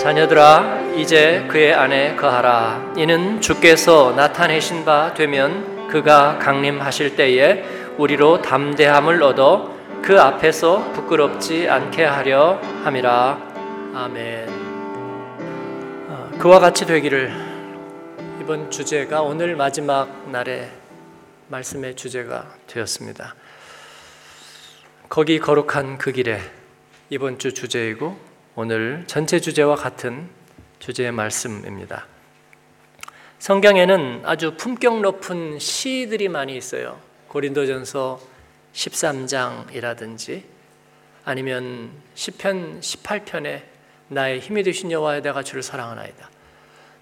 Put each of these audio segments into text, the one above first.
자녀들아 이제 그의 안에 거하라. 이는 주께서 나타내신 바 되면 그가 강림하실 때에 우리로 담대함을 얻어 그 앞에서 부끄럽지 않게 하려 함이라. 아멘. 어, 그와 같이 되기를 이번 주제가 오늘 마지막 날의 말씀의 주제가 되었습니다. 거기 거룩한 그 길에 이번 주 주제이고 오늘 전체 주제와 같은 주제의 말씀입니다. 성경에는 아주 품격 높은 시들이 많이 있어요. 고린도전서 13장이라든지 아니면 시편 18편에 나의 힘이 되신 여호와여 내가 주를 사랑하나이다.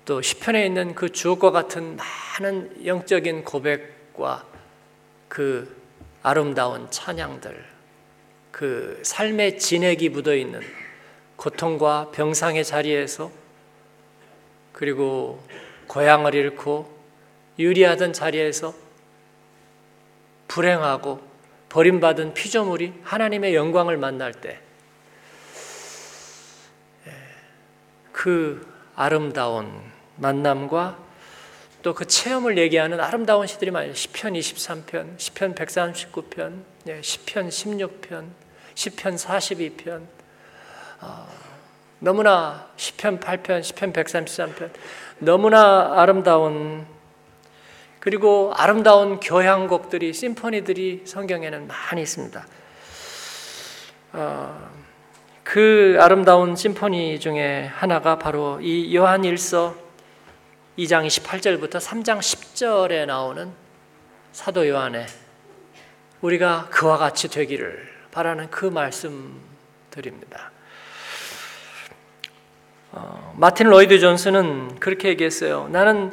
또 시편에 있는 그 주옥과 같은 많은 영적인 고백과 그 아름다운 찬양들, 그 삶의 진액이 묻어 있는 고통과 병상의 자리에서 그리고 고향을 잃고 유리하던 자리에서 불행하고 버림받은 피조물이 하나님의 영광을 만날 때 그 아름다운 만남과 또 그 체험을 얘기하는 아름다운 시들이 많아요. 시편 23편, 시편 139편, 시편 16편, 시편 42편, 어, 너무나 시편 8편, 시편 133편 너무나 아름다운 그리고 아름다운 교향곡들이 심포니들이 성경에는 많이 있습니다. 어, 그 아름다운 심포니 중에 하나가 바로 이 요한일서 2장 28절부터 3장 10절에 나오는 사도 요한의 우리가 그와 같이 되기를 바라는 그 말씀들입니다. 어, 마틴 로이드 존스는 그렇게 얘기했어요. 나는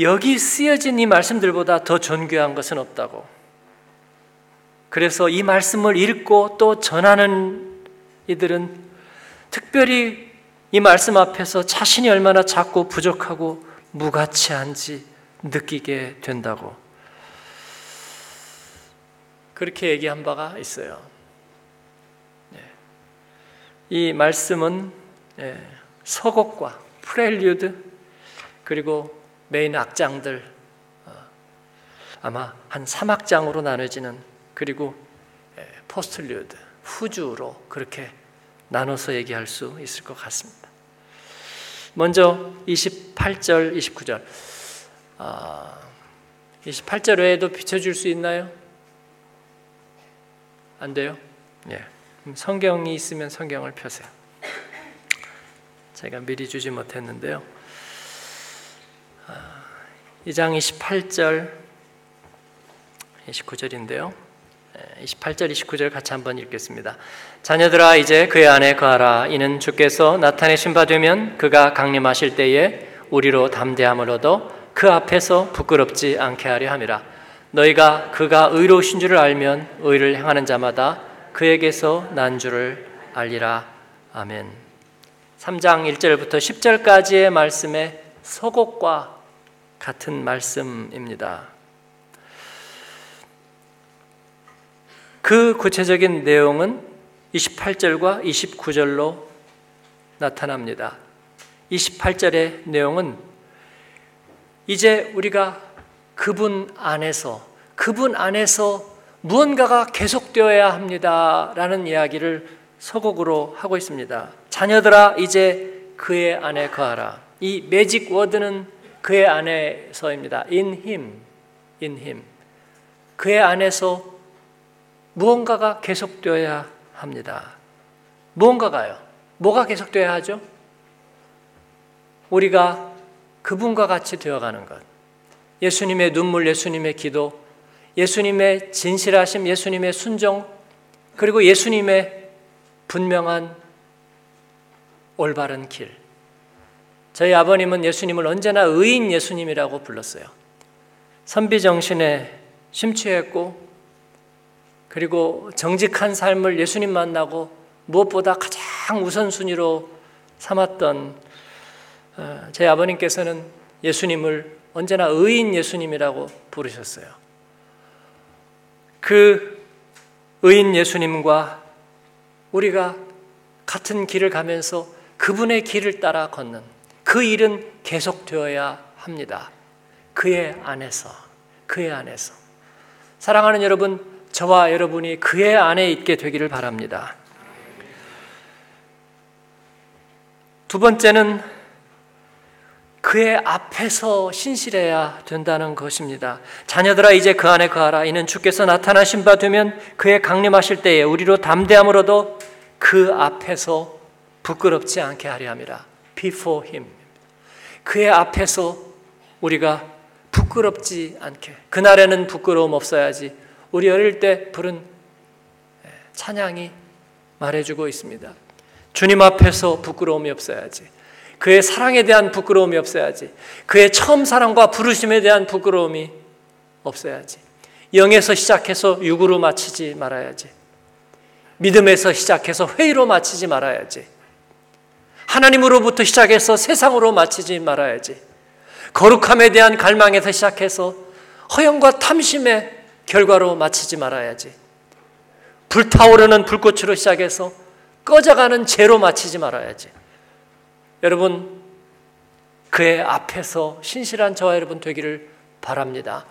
여기 쓰여진 이 말씀들보다 더 존귀한 것은 없다고. 그래서 이 말씀을 읽고 또 전하는 이들은 특별히 이 말씀 앞에서 자신이 얼마나 작고 부족하고 무가치한지 느끼게 된다고. 그렇게 얘기한 바가 있어요. 네. 이 말씀은 예, 서곡과 prelude 그리고 메인 악장들 어, 아마 한 3악장으로 나눠지는 그리고 postlude 후주로 그렇게 나눠서 얘기할 수 있을 것 같습니다. 먼저 28절, 29절. 아, 28절 외에도 비춰줄 수 있나요? 안 돼요? 예. 성경이 있으면 성경을 펴세요. 제가 미리 주지 못했는데요. 2장 28절, 29절인데요. 28절, 29절 같이 한번 읽겠습니다. 자녀들아 이제 그의 안에 거하라. 이는 주께서 나타내신 바 되면 그가 강림하실 때에 우리로 담대함을 얻어 그 앞에서 부끄럽지 않게 하려 함이라. 너희가 그가 의로우신 줄을 알면 의를 행하는 자마다 그에게서 난 줄을 알리라. 아멘. 3장 1절부터 10절까지의 말씀의 서곡과 같은 말씀입니다. 그 구체적인 내용은 28절과 29절로 나타납니다. 28절의 내용은 이제 우리가 그분 안에서 그분 안에서 무언가가 계속되어야 합니다라는 이야기를 서곡으로 하고 있습니다. 자녀들아 이제 그의 안에 거하라. 이 매직 워드는 그의 안에서입니다. In him. in him. 그의 안에서 무언가가 계속되어야 합니다. 무언가가요. 뭐가 계속되어야 하죠? 우리가 그분과 같이 되어가는 것. 예수님의 눈물, 예수님의 기도, 예수님의 진실하심, 예수님의 순종, 그리고 예수님의 분명한 올바른 길. 저희 아버님은 예수님을 언제나 의인 예수님이라고 불렀어요. 선비 정신에 심취했고 그리고 정직한 삶을 예수님 만나고 무엇보다 가장 우선순위로 삼았던 어, 제 아버님께서는 예수님을 언제나 의인 예수님이라고 부르셨어요. 그 의인 예수님과 우리가 같은 길을 가면서 그분의 길을 따라 걷는 그 일은 계속되어야 합니다. 그의 안에서, 그의 안에서. 사랑하는 여러분, 저와 여러분이 그의 안에 있게 되기를 바랍니다. 두 번째는 그의 앞에서 신실해야 된다는 것입니다. 자녀들아 이제 그 안에 거하라. 이는 주께서 나타나신 바 되면 그의 강림하실 때에 우리로 담대함으로도 그 앞에서 부끄럽지 않게 하려 함이라. Before him. 그의 앞에서 우리가 부끄럽지 않게. 그날에는 부끄러움 없어야지. 우리 어릴 때 부른 찬양이 말해주고 있습니다. 주님 앞에서 부끄러움이 없어야지. 그의 사랑에 대한 부끄러움이 없어야지. 그의 처음 사랑과 부르심에 대한 부끄러움이 없어야지. 영에서 시작해서 육으로 마치지 말아야지. 믿음에서 시작해서 회의로 마치지 말아야지. 하나님으로부터 시작해서 세상으로 마치지 말아야지. 거룩함에 대한 갈망에서 시작해서 허영과 탐심의 결과로 마치지 말아야지. 불타오르는 불꽃으로 시작해서 꺼져가는 죄로 마치지 말아야지. 여러분, 그의 앞에서 신실한 저와 여러분 되기를 바랍니다.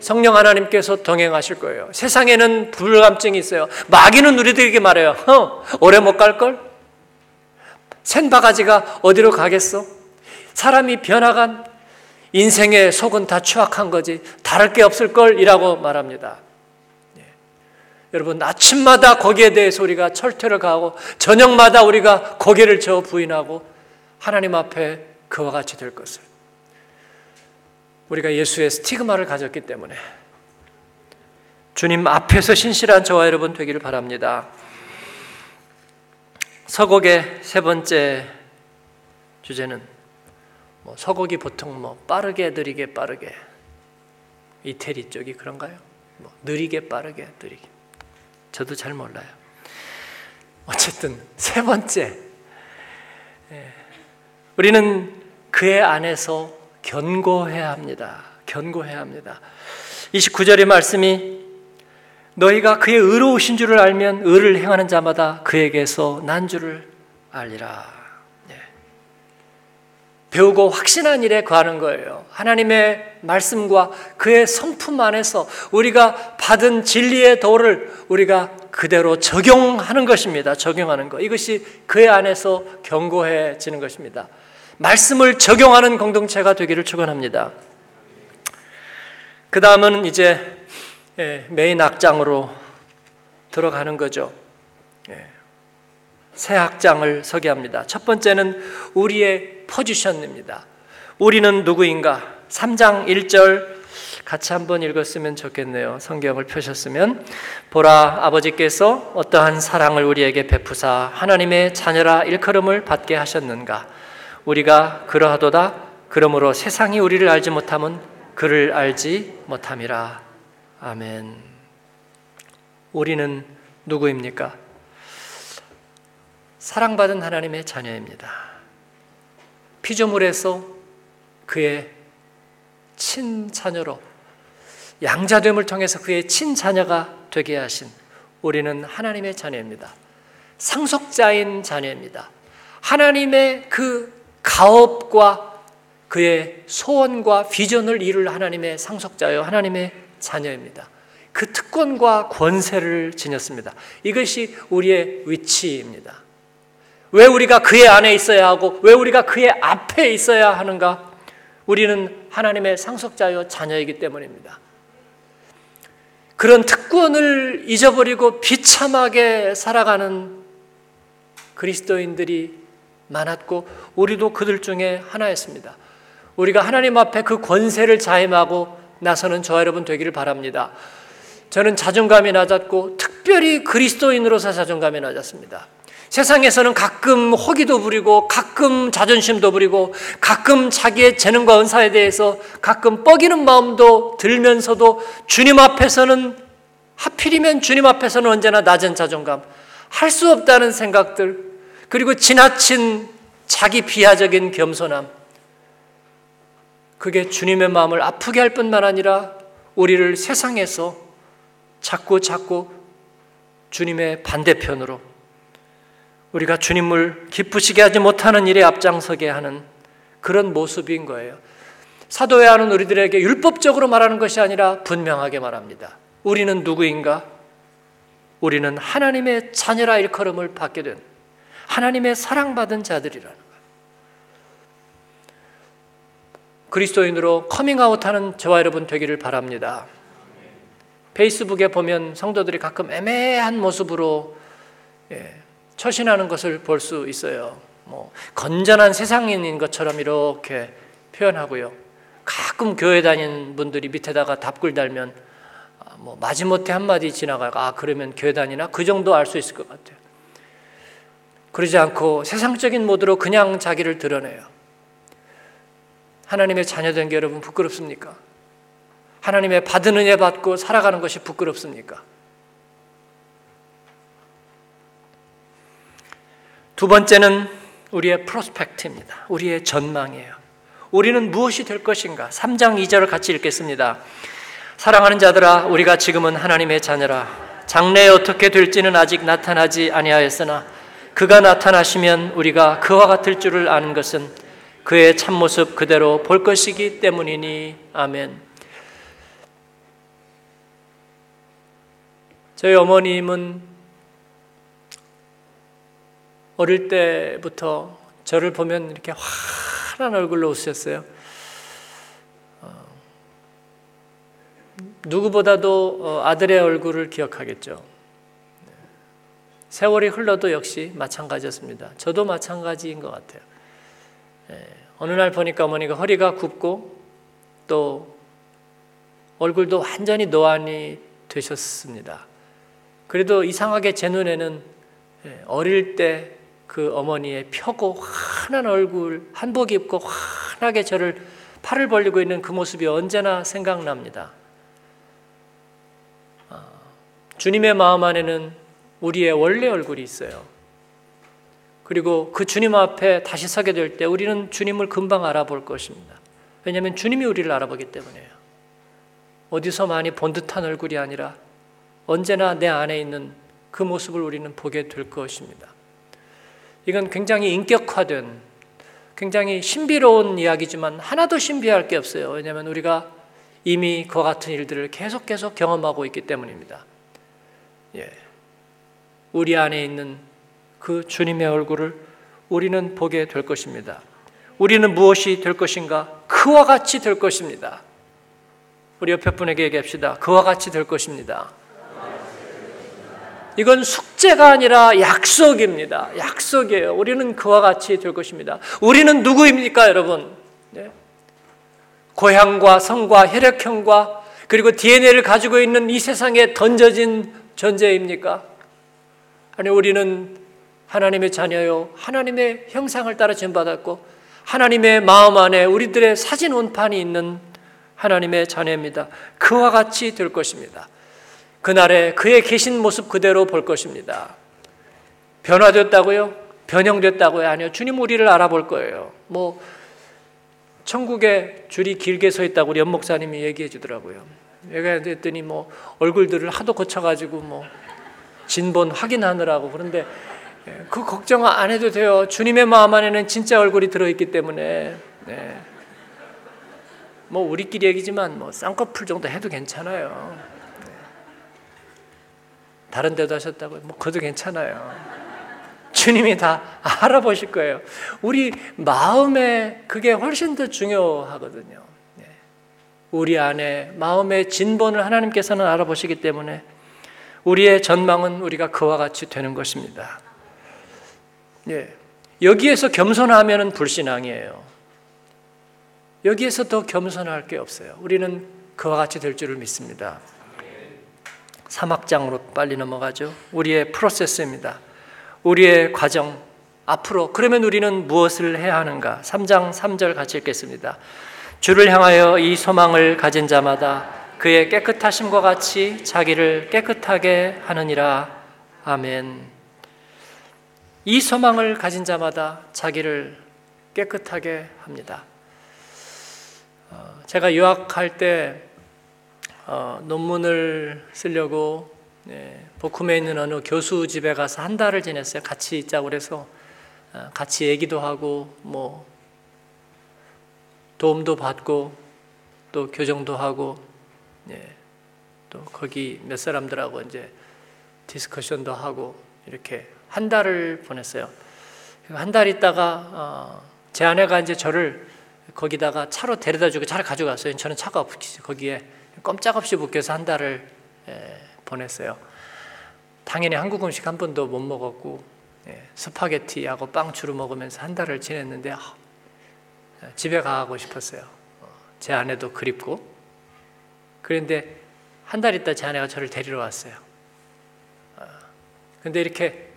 성령 하나님께서 동행하실 거예요. 세상에는 불감증이 있어요. 마귀는 우리들에게 말해요. 어, 오래 못 갈걸? 샌 바가지가 어디로 가겠어? 사람이 변화간 인생의 속은 다 추악한 거지. 다를 게 없을 걸? 이라고 말합니다. 네. 여러분, 아침마다 거기에 대해서 우리가 철퇴를 가하고, 저녁마다 우리가 고개를 저 부인하고, 하나님 앞에 그와 같이 될 것을 우리가 예수의 스티그마를 가졌기 때문에 주님 앞에서 신실한 저와 여러분 되기를 바랍니다. 서곡의 세 번째 주제는 뭐 서곡이 보통 뭐 빠르게 느리게 빠르게 이태리 쪽이 그런가요? 뭐 느리게 빠르게 느리게 저도 잘 몰라요. 어쨌든 세 번째 예. 우리는 그의 안에서 견고해야 합니다. 견고해야 합니다. 29절의 말씀이 너희가 그의 의로우신 줄을 알면 의를 행하는 자마다 그에게서 난 줄을 알리라. 네. 배우고 확신한 일에 거하는 거예요. 하나님의 말씀과 그의 성품 안에서 우리가 받은 진리의 도를 우리가 그대로 적용하는 것입니다. 적용하는 것. 이것이 그의 안에서 견고해지는 것입니다. 말씀을 적용하는 공동체가 되기를 축원합니다. 그 다음은 이제 예, 메인 악장으로 들어가는 거죠. 예, 새 악장을 소개합니다. 첫 번째는 우리의 포지션입니다. 우리는 누구인가? 3장 1절 같이 한번 읽었으면 좋겠네요. 성경을 펴셨으면 보라 아버지께서 어떠한 사랑을 우리에게 베푸사 하나님의 자녀라 일컬음을 받게 하셨는가? 우리가 그러하도다. 그러므로 세상이 우리를 알지 못함은 그를 알지 못함이라. 아멘. 우리는 누구입니까? 사랑받은 하나님의 자녀입니다. 피조물에서 그의 친자녀로 양자됨을 통해서 그의 친자녀가 되게 하신 우리는 하나님의 자녀입니다. 상속자인 자녀입니다. 하나님의 그 가업과 그의 소원과 비전을 이룰 하나님의 상속자요 하나님의 자녀입니다. 그 특권과 권세를 지녔습니다. 이것이 우리의 위치입니다. 왜 우리가 그의 안에 있어야 하고 왜 우리가 그의 앞에 있어야 하는가? 우리는 하나님의 상속자요 자녀이기 때문입니다. 그런 특권을 잊어버리고 비참하게 살아가는 그리스도인들이 많았고 우리도 그들 중에 하나였습니다. 우리가 하나님 앞에 그 권세를 자임하고 나서는 저 여러분 되기를 바랍니다. 저는 자존감이 낮았고 특별히 그리스도인으로서 자존감이 낮았습니다. 세상에서는 가끔 호기도 부리고 가끔 자존심도 부리고 가끔 자기의 재능과 은사에 대해서 가끔 뻐기는 마음도 들면서도 주님 앞에서는 하필이면 주님 앞에서는 언제나 낮은 자존감, 할 수 없다는 생각들, 그리고 지나친 자기 비하적인 겸손함. 그게 주님의 마음을 아프게 할 뿐만 아니라 우리를 세상에서 자꾸 자꾸 주님의 반대편으로 우리가 주님을 기쁘시게 하지 못하는 일에 앞장서게 하는 그런 모습인 거예요. 사도회하는 우리들에게 율법적으로 말하는 것이 아니라 분명하게 말합니다. 우리는 누구인가? 우리는 하나님의 자녀라 일컬음을 받게 된 하나님의 사랑받은 자들이라는 거예요. 그리스도인으로 커밍아웃하는 저와 여러분 되기를 바랍니다. 페이스북에 보면 성도들이 가끔 애매한 모습으로 예, 처신하는 것을 볼 수 있어요. 뭐 건전한 세상인인 것처럼 이렇게 표현하고요. 가끔 교회 다니는 분들이 밑에다가 답글 달면 아, 뭐 마지못해 한마디 지나가고 아 그러면 교회 다니나 그 정도 알 수 있을 것 같아요. 그러지 않고 세상적인 모드로 그냥 자기를 드러내요. 하나님의 자녀된 게 여러분 부끄럽습니까? 하나님의 받은 은혜 받고 살아가는 것이 부끄럽습니까? 두 번째는 우리의 프로스펙트입니다. 우리의 전망이에요. 우리는 무엇이 될 것인가? 3장 2절을 같이 읽겠습니다. 사랑하는 자들아 우리가 지금은 하나님의 자녀라 장래에 어떻게 될지는 아직 나타나지 아니하였으나 그가 나타나시면 우리가 그와 같을 줄을 아는 것은 그의 참모습 그대로 볼 것이기 때문이니 아멘. 저희 어머님은 어릴 때부터 저를 보면 이렇게 환한 얼굴로 웃으셨어요. 어, 누구보다도 어, 아들의 얼굴을 기억하겠죠. 세월이 흘러도 역시 마찬가지였습니다. 저도 마찬가지인 것 같아요. 예, 어느 날 보니까 어머니가 허리가 굽고 또 얼굴도 완전히 노안이 되셨습니다. 그래도 이상하게 제 눈에는 예, 어릴 때 그 어머니의 펴고 환한 얼굴, 한복 입고 환하게 저를 팔을 벌리고 있는 그 모습이 언제나 생각납니다. 아, 주님의 마음 안에는 우리의 원래 얼굴이 있어요. 그리고 그 주님 앞에 다시 서게 될 때 우리는 주님을 금방 알아볼 것입니다. 왜냐하면 주님이 우리를 알아보기 때문에요. 어디서 많이 본 듯한 얼굴이 아니라 언제나 내 안에 있는 그 모습을 우리는 보게 될 것입니다. 이건 굉장히 인격화된, 굉장히 신비로운 이야기지만 하나도 신비할 게 없어요. 왜냐하면 우리가 이미 그와 같은 일들을 계속 계속 경험하고 있기 때문입니다. 예. 우리 안에 있는 그 주님의 얼굴을 우리는 보게 될 것입니다. 우리는 무엇이 될 것인가? 그와 같이 될 것입니다. 우리 옆에 분에게 얘기합시다. 그와 같이 될 것입니다. 이건 숙제가 아니라 약속입니다. 약속이에요. 우리는 그와 같이 될 것입니다. 우리는 누구입니까, 여러분? 네? 고향과 성과 혈액형과 그리고 DNA를 가지고 있는 이 세상에 던져진 존재입니까? 아니, 우리는 하나님의 자녀요. 하나님의 형상을 따라 지음받았고 하나님의 마음 안에 우리들의 사진 원판이 있는 하나님의 자녀입니다. 그와 같이 될 것입니다. 그날에 그의 계신 모습 그대로 볼 것입니다. 변화됐다고요? 변형됐다고요? 아니요. 주님 우리를 알아볼 거예요. 뭐 천국에 줄이 길게 서 있다고 우리 연 목사님이 얘기해 주더라고요. 얘기했더니 뭐 얼굴들을 하도 고쳐가지고 뭐 진본 확인하느라고 그런데 예, 그 걱정 안 해도 돼요. 주님의 마음 안에는 진짜 얼굴이 들어있기 때문에. 네. 뭐 우리끼리 얘기지만 뭐 쌍꺼풀 정도 해도 괜찮아요. 네. 다른 데도 하셨다고요? 뭐 그것도 괜찮아요. 주님이 다 알아보실 거예요. 우리 마음에 그게 훨씬 더 중요하거든요. 네. 우리 안에 마음의 진본을 하나님께서는 알아보시기 때문에 우리의 전망은 우리가 그와 같이 되는 것입니다. 예. 여기에서 겸손하면 불신앙이에요. 여기에서 더 겸손할 게 없어요. 우리는 그와 같이 될 줄을 믿습니다. 3학장으로 빨리 넘어가죠. 우리의 프로세스입니다. 우리의 과정, 앞으로. 그러면 우리는 무엇을 해야 하는가? 3장 3절 같이 읽겠습니다. 주를 향하여 이 소망을 가진 자마다 그의 깨끗하심과 같이 자기를 깨끗하게 하느니라. 아멘. 이 소망을 가진 자마다 자기를 깨끗하게 합니다. 어, 제가 유학할 때 어, 논문을 쓰려고 네, 복음에 있는 어느 교수 집에 가서 한 달을 지냈어요. 같이 있자고 그래서 어, 같이 얘기도 하고 뭐 도움도 받고 또 교정도 하고 예, 또 거기 몇 사람들하고 이제 디스커션도 하고 이렇게 한 달을 보냈어요. 한 달 있다가 어, 제 아내가 이제 저를 거기다가 차로 데려다 주고 차를 가져갔어요. 저는 차가 없기 거기에 꼼짝없이 묶여서 한 달을 예, 보냈어요. 당연히 한국 음식 한 번도 못 먹었고 예, 스파게티하고 빵 주로 먹으면서 한 달을 지냈는데 아, 집에 가고 싶었어요. 어, 제 아내도 그립고 그런데 한 달 있다 제 아내가 저를 데리러 왔어요. 어, 근데 이렇게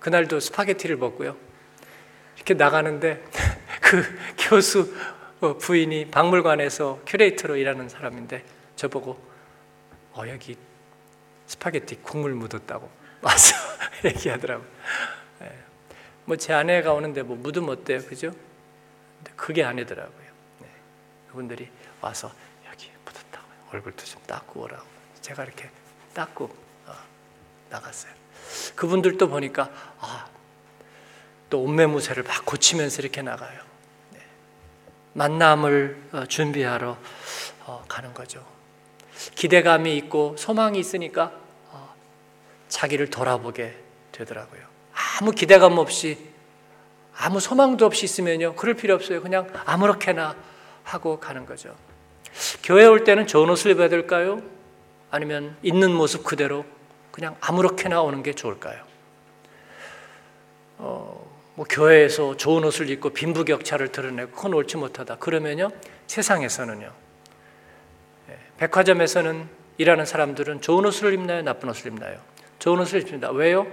그날도 스파게티를 먹고요. 이렇게 나가는데 그 교수 어, 부인이 박물관에서 큐레이터로 일하는 사람인데 저보고 어 여기 스파게티 국물 묻었다고 와서 얘기하더라고. 예. 뭐제 아내가 오는데 뭐 묻으면 어때요, 그죠? 근데 그게 아니더라고요. 네. 그분들이 와서 여기 묻었다고 얼굴도 좀 닦고 오라고. 제가 이렇게 닦고 어, 나갔어요. 그분들도 보니까 아, 또 옷매무새를 막 고치면서 이렇게 나가요. 네. 만남을 어, 준비하러 어, 가는 거죠. 기대감이 있고 소망이 있으니까 어, 자기를 돌아보게 되더라고요. 아무 기대감 없이 아무 소망도 없이 있으면요. 그럴 필요 없어요. 그냥 아무렇게나 하고 가는 거죠. 교회 올 때는 좋은 옷을 입어야 될까요? 아니면 있는 모습 그대로 그냥 아무렇게나 오는 게 좋을까요? 어, 뭐 교회에서 좋은 옷을 입고 빈부격차를 드러내고 그건 옳지 못하다. 그러면요 세상에서는요 예, 백화점에서는 일하는 사람들은 좋은 옷을 입나요? 나쁜 옷을 입나요? 좋은 옷을 입습니다. 왜요?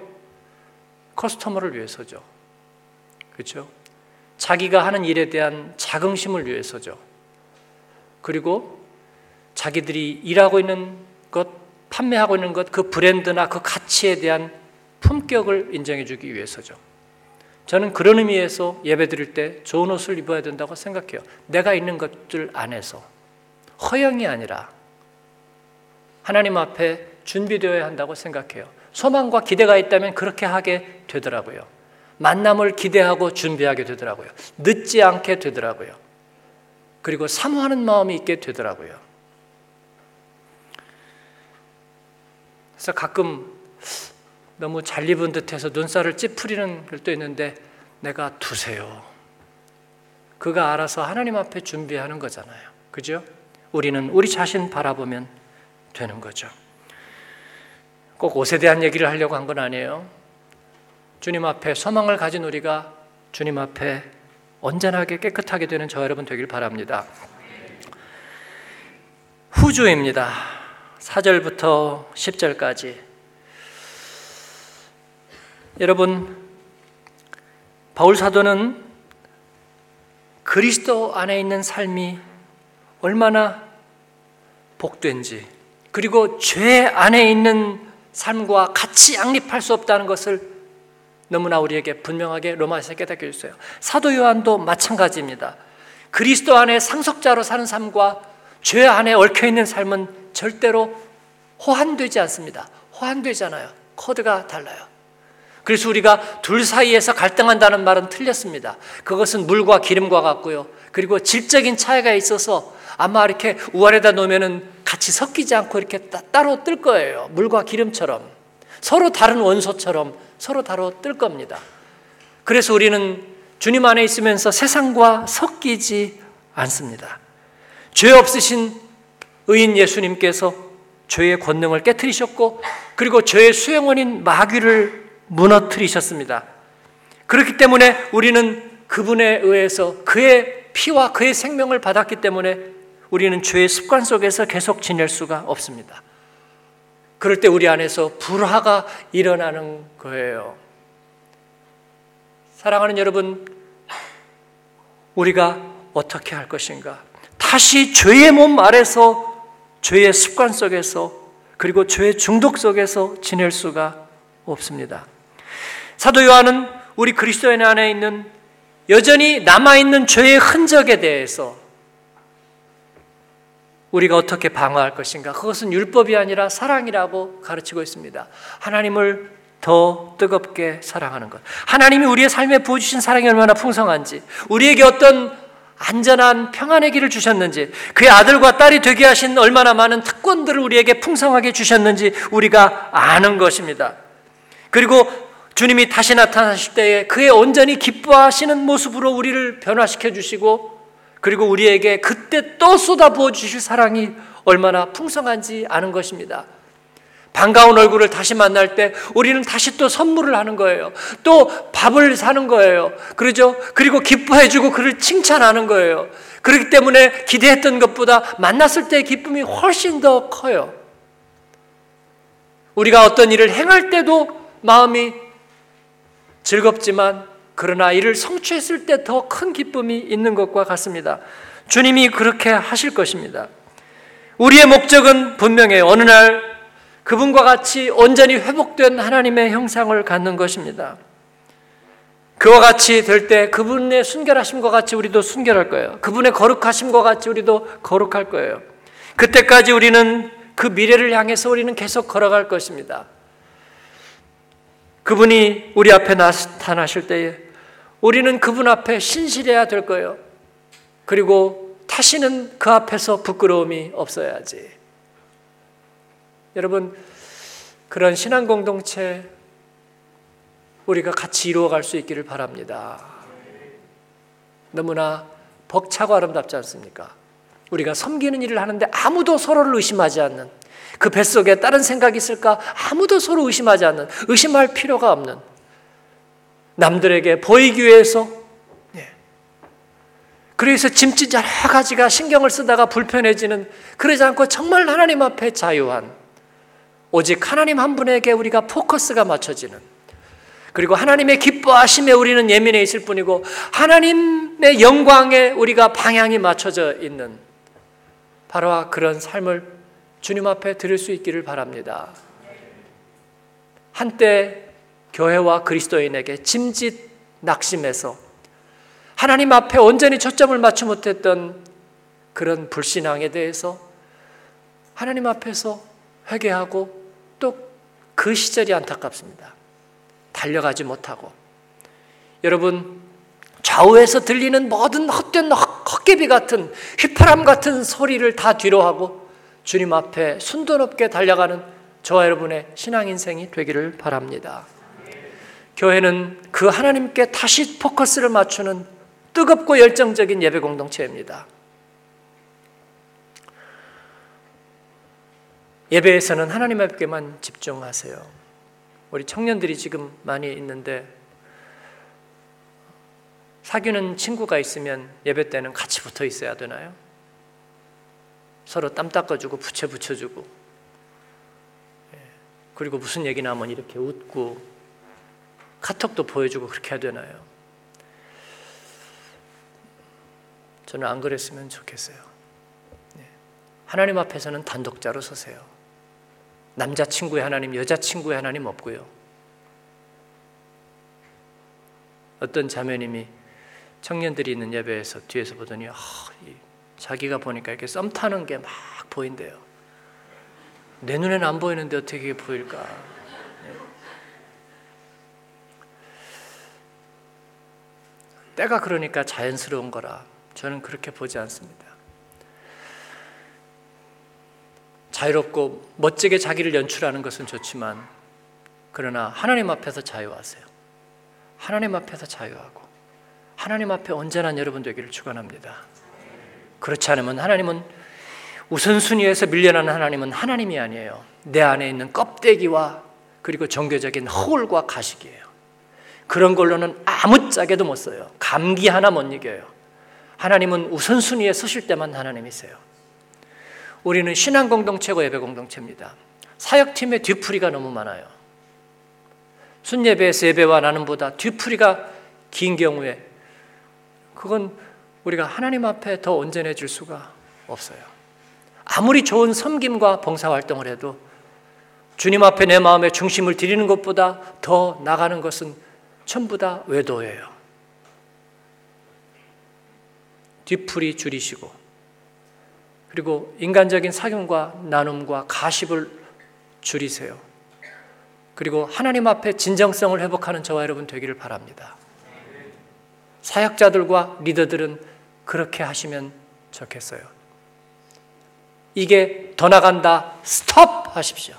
커스터머를 위해서죠. 그렇죠? 자기가 하는 일에 대한 자긍심을 위해서죠. 그리고 자기들이 일하고 있는 것, 판매하고 있는 것, 그 브랜드나 그 가치에 대한 품격을 인정해 주기 위해서죠. 저는 그런 의미에서 예배 드릴 때 좋은 옷을 입어야 된다고 생각해요. 내가 있는 것들 안에서 허영이 아니라 하나님 앞에 준비되어야 한다고 생각해요. 소망과 기대가 있다면 그렇게 하게 되더라고요. 만남을 기대하고 준비하게 되더라고요. 늦지 않게 되더라고요. 그리고 사모하는 마음이 있게 되더라고요. 그래서 가끔 너무 잘 입은 듯해서 눈살을 찌푸리는 글도 있는데 내가 두세요. 그가 알아서 하나님 앞에 준비하는 거잖아요. 그죠? 우리는 우리 자신 바라보면 되는 거죠. 꼭 옷에 대한 얘기를 하려고 한 건 아니에요. 주님 앞에 소망을 가진 우리가 주님 앞에 언제나게 깨끗하게 되는 저 여러분 되길 바랍니다. 후주입니다. 4절부터 10절까지. 여러분, 바울 사도는 그리스도 안에 있는 삶이 얼마나 복된지, 그리고 죄 안에 있는 삶과 같이 양립할 수 없다는 것을 너무나 우리에게 분명하게 로마에서 깨닫게 해주어요 사도 요한도 마찬가지입니다. 그리스도 안에 상속자로 사는 삶과 죄 안에 얽혀 있는 삶은 절대로 호환되지 않습니다. 호환되잖아요. 코드가 달라요. 그래서 우리가 둘 사이에서 갈등한다는 말은 틀렸습니다. 그것은 물과 기름과 같고요. 그리고 질적인 차이가 있어서 아마 이렇게 우아래다 놓으면은 같이 섞이지 않고 이렇게 따로 뜰 거예요. 물과 기름처럼. 서로 다른 원소처럼 서로 다로 뜰 겁니다. 그래서 우리는 주님 안에 있으면서 세상과 섞이지 않습니다. 죄 없으신 의인 예수님께서 죄의 권능을 깨뜨리셨고 그리고 죄의 수행원인 마귀를 무너뜨리셨습니다. 그렇기 때문에 우리는 그분에 의해서 그의 피와 그의 생명을 받았기 때문에 우리는 죄의 습관 속에서 계속 지낼 수가 없습니다. 그럴 때 우리 안에서 불화가 일어나는 거예요. 사랑하는 여러분, 우리가 어떻게 할 것인가? 다시 죄의 몸 아래서 죄의 습관 속에서 그리고 죄의 중독 속에서 지낼 수가 없습니다. 사도 요한은 우리 그리스도인 안에 있는 여전히 남아있는 죄의 흔적에 대해서 우리가 어떻게 방어할 것인가? 그것은 율법이 아니라 사랑이라고 가르치고 있습니다. 하나님을 더 뜨겁게 사랑하는 것. 하나님이 우리의 삶에 부어주신 사랑이 얼마나 풍성한지, 우리에게 어떤 안전한 평안의 길을 주셨는지, 그의 아들과 딸이 되게 하신 얼마나 많은 특권들을 우리에게 풍성하게 주셨는지 우리가 아는 것입니다. 그리고 주님이 다시 나타나실 때에 그의 온전히 기뻐하시는 모습으로 우리를 변화시켜 주시고 그리고 우리에게 그때 또 쏟아부어 주실 사랑이 얼마나 풍성한지 아는 것입니다. 반가운 얼굴을 다시 만날 때 우리는 다시 또 선물을 하는 거예요. 또 밥을 사는 거예요. 그러죠? 그리고 기뻐해주고 그를 칭찬하는 거예요. 그렇기 때문에 기대했던 것보다 만났을 때의 기쁨이 훨씬 더 커요. 우리가 어떤 일을 행할 때도 마음이 즐겁지만 그러나 이를 성취했을 때 더 큰 기쁨이 있는 것과 같습니다. 주님이 그렇게 하실 것입니다. 우리의 목적은 분명해요. 어느 날 그분과 같이 온전히 회복된 하나님의 형상을 갖는 것입니다. 그와 같이 될 때 그분의 순결하심과 같이 우리도 순결할 거예요. 그분의 거룩하심과 같이 우리도 거룩할 거예요. 그때까지 우리는 그 미래를 향해서 우리는 계속 걸어갈 것입니다. 그분이 우리 앞에 나타나실 때에 우리는 그분 앞에 신실해야 될 거예요. 그리고 다시는 그 앞에서 부끄러움이 없어야지. 여러분, 그런 신앙 공동체 우리가 같이 이루어갈 수 있기를 바랍니다. 너무나 벅차고 아름답지 않습니까? 우리가 섬기는 일을 하는데 아무도 서로를 의심하지 않는 그 뱃속에 다른 생각이 있을까 아무도 서로 의심하지 않는 의심할 필요가 없는 남들에게 보이기 위해서 예. 그래서 짐짓 여러 가지가 신경을 쓰다가 불편해지는 그러지 않고 정말 하나님 앞에 자유한 오직 하나님 한 분에게 우리가 포커스가 맞춰지는 그리고 하나님의 기뻐하심에 우리는 예민해 있을 뿐이고 하나님의 영광에 우리가 방향이 맞춰져 있는 바로 그런 삶을 주님 앞에 드릴 수 있기를 바랍니다. 한때 교회와 그리스도인에게 짐짓 낙심해서 하나님 앞에 온전히 초점을 맞추 못했던 그런 불신앙에 대해서 하나님 앞에서 회개하고 또 그 시절이 안타깝습니다. 달려가지 못하고 여러분 좌우에서 들리는 모든 헛된 헛개비 같은 휘파람 같은 소리를 다 뒤로하고 주님 앞에 순도 높게 달려가는 저와 여러분의 신앙 인생이 되기를 바랍니다. 교회는 그 하나님께 다시 포커스를 맞추는 뜨겁고 열정적인 예배 공동체입니다. 예배에서는 하나님에게만 집중하세요. 우리 청년들이 지금 많이 있는데 사귀는 친구가 있으면 예배 때는 같이 붙어 있어야 되나요? 서로 땀 닦아주고 부채 붙여주고 예. 그리고 무슨 얘기 나면 이렇게 웃고 카톡도 보여주고 그렇게 해야 되나요? 저는 안 그랬으면 좋겠어요. 네. 하나님 앞에서는 단독자로 서세요. 남자친구의 하나님, 여자친구의 하나님 없고요. 어떤 자매님이 청년들이 있는 예배에서 뒤에서 보더니 아, 자기가 보니까 이렇게 썸 타는 게 막 보인대요. 내 눈에는 안 보이는데 어떻게 보일까? 때가 그러니까 자연스러운 거라 저는 그렇게 보지 않습니다. 자유롭고 멋지게 자기를 연출하는 것은 좋지만 그러나 하나님 앞에서 자유하세요. 하나님 앞에서 자유하고 하나님 앞에 온전한 여러분 되기를 축원합니다. 그렇지 않으면 하나님은 우선순위에서 밀려나는 하나님은 하나님이 아니에요. 내 안에 있는 껍데기와 그리고 종교적인 허울과 가식이에요. 그런 걸로는 아무 짝에도 못 써요. 감기 하나 못 이겨요. 하나님은 우선순위에 서실 때만 하나님이세요. 우리는 신앙 공동체고 예배 공동체입니다. 사역팀의 뒤풀이가 너무 많아요. 순예배에서 예배와 나눔보다 뒤풀이가 긴 경우에 그건 우리가 하나님 앞에 더 온전해질 수가 없어요. 아무리 좋은 섬김과 봉사활동을 해도 주님 앞에 내 마음의 중심을 드리는 것보다 더 나가는 것은 전부 다 외도예요. 뒤풀이 줄이시고 그리고 인간적인 사귐과 나눔과 가십을 줄이세요. 그리고 하나님 앞에 진정성을 회복하는 저와 여러분 되기를 바랍니다. 사역자들과 리더들은 그렇게 하시면 좋겠어요. 이게 더 나간다. 스톱 하십시오.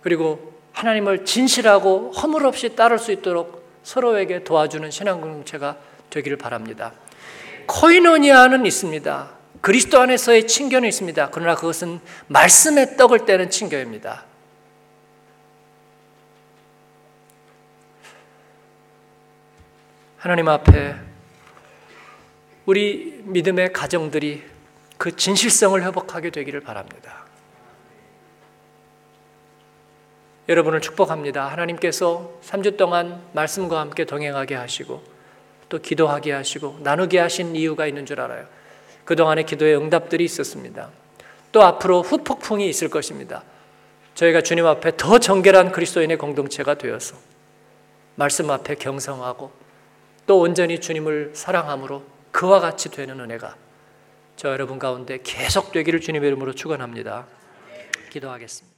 그리고 하나님을 진실하고 허물 없이 따를 수 있도록 서로에게 도와주는 신앙 공동체가 되기를 바랍니다. 코이노니아는 있습니다. 그리스도 안에서의 친교는 있습니다. 그러나 그것은 말씀의 떡을 떼는 친교입니다. 하나님 앞에 우리 믿음의 가정들이 그 진실성을 회복하게 되기를 바랍니다. 여러분을 축복합니다. 하나님께서 3주 동안 말씀과 함께 동행하게 하시고 또 기도하게 하시고 나누게 하신 이유가 있는 줄 알아요. 그동안의 기도의 응답들이 있었습니다. 또 앞으로 후폭풍이 있을 것입니다. 저희가 주님 앞에 더 정결한 그리스도인의 공동체가 되어서 말씀 앞에 경성하고 또 온전히 주님을 사랑함으로 그와 같이 되는 은혜가 저 여러분 가운데 계속 되기를 주님의 이름으로 축원합니다. 기도하겠습니다.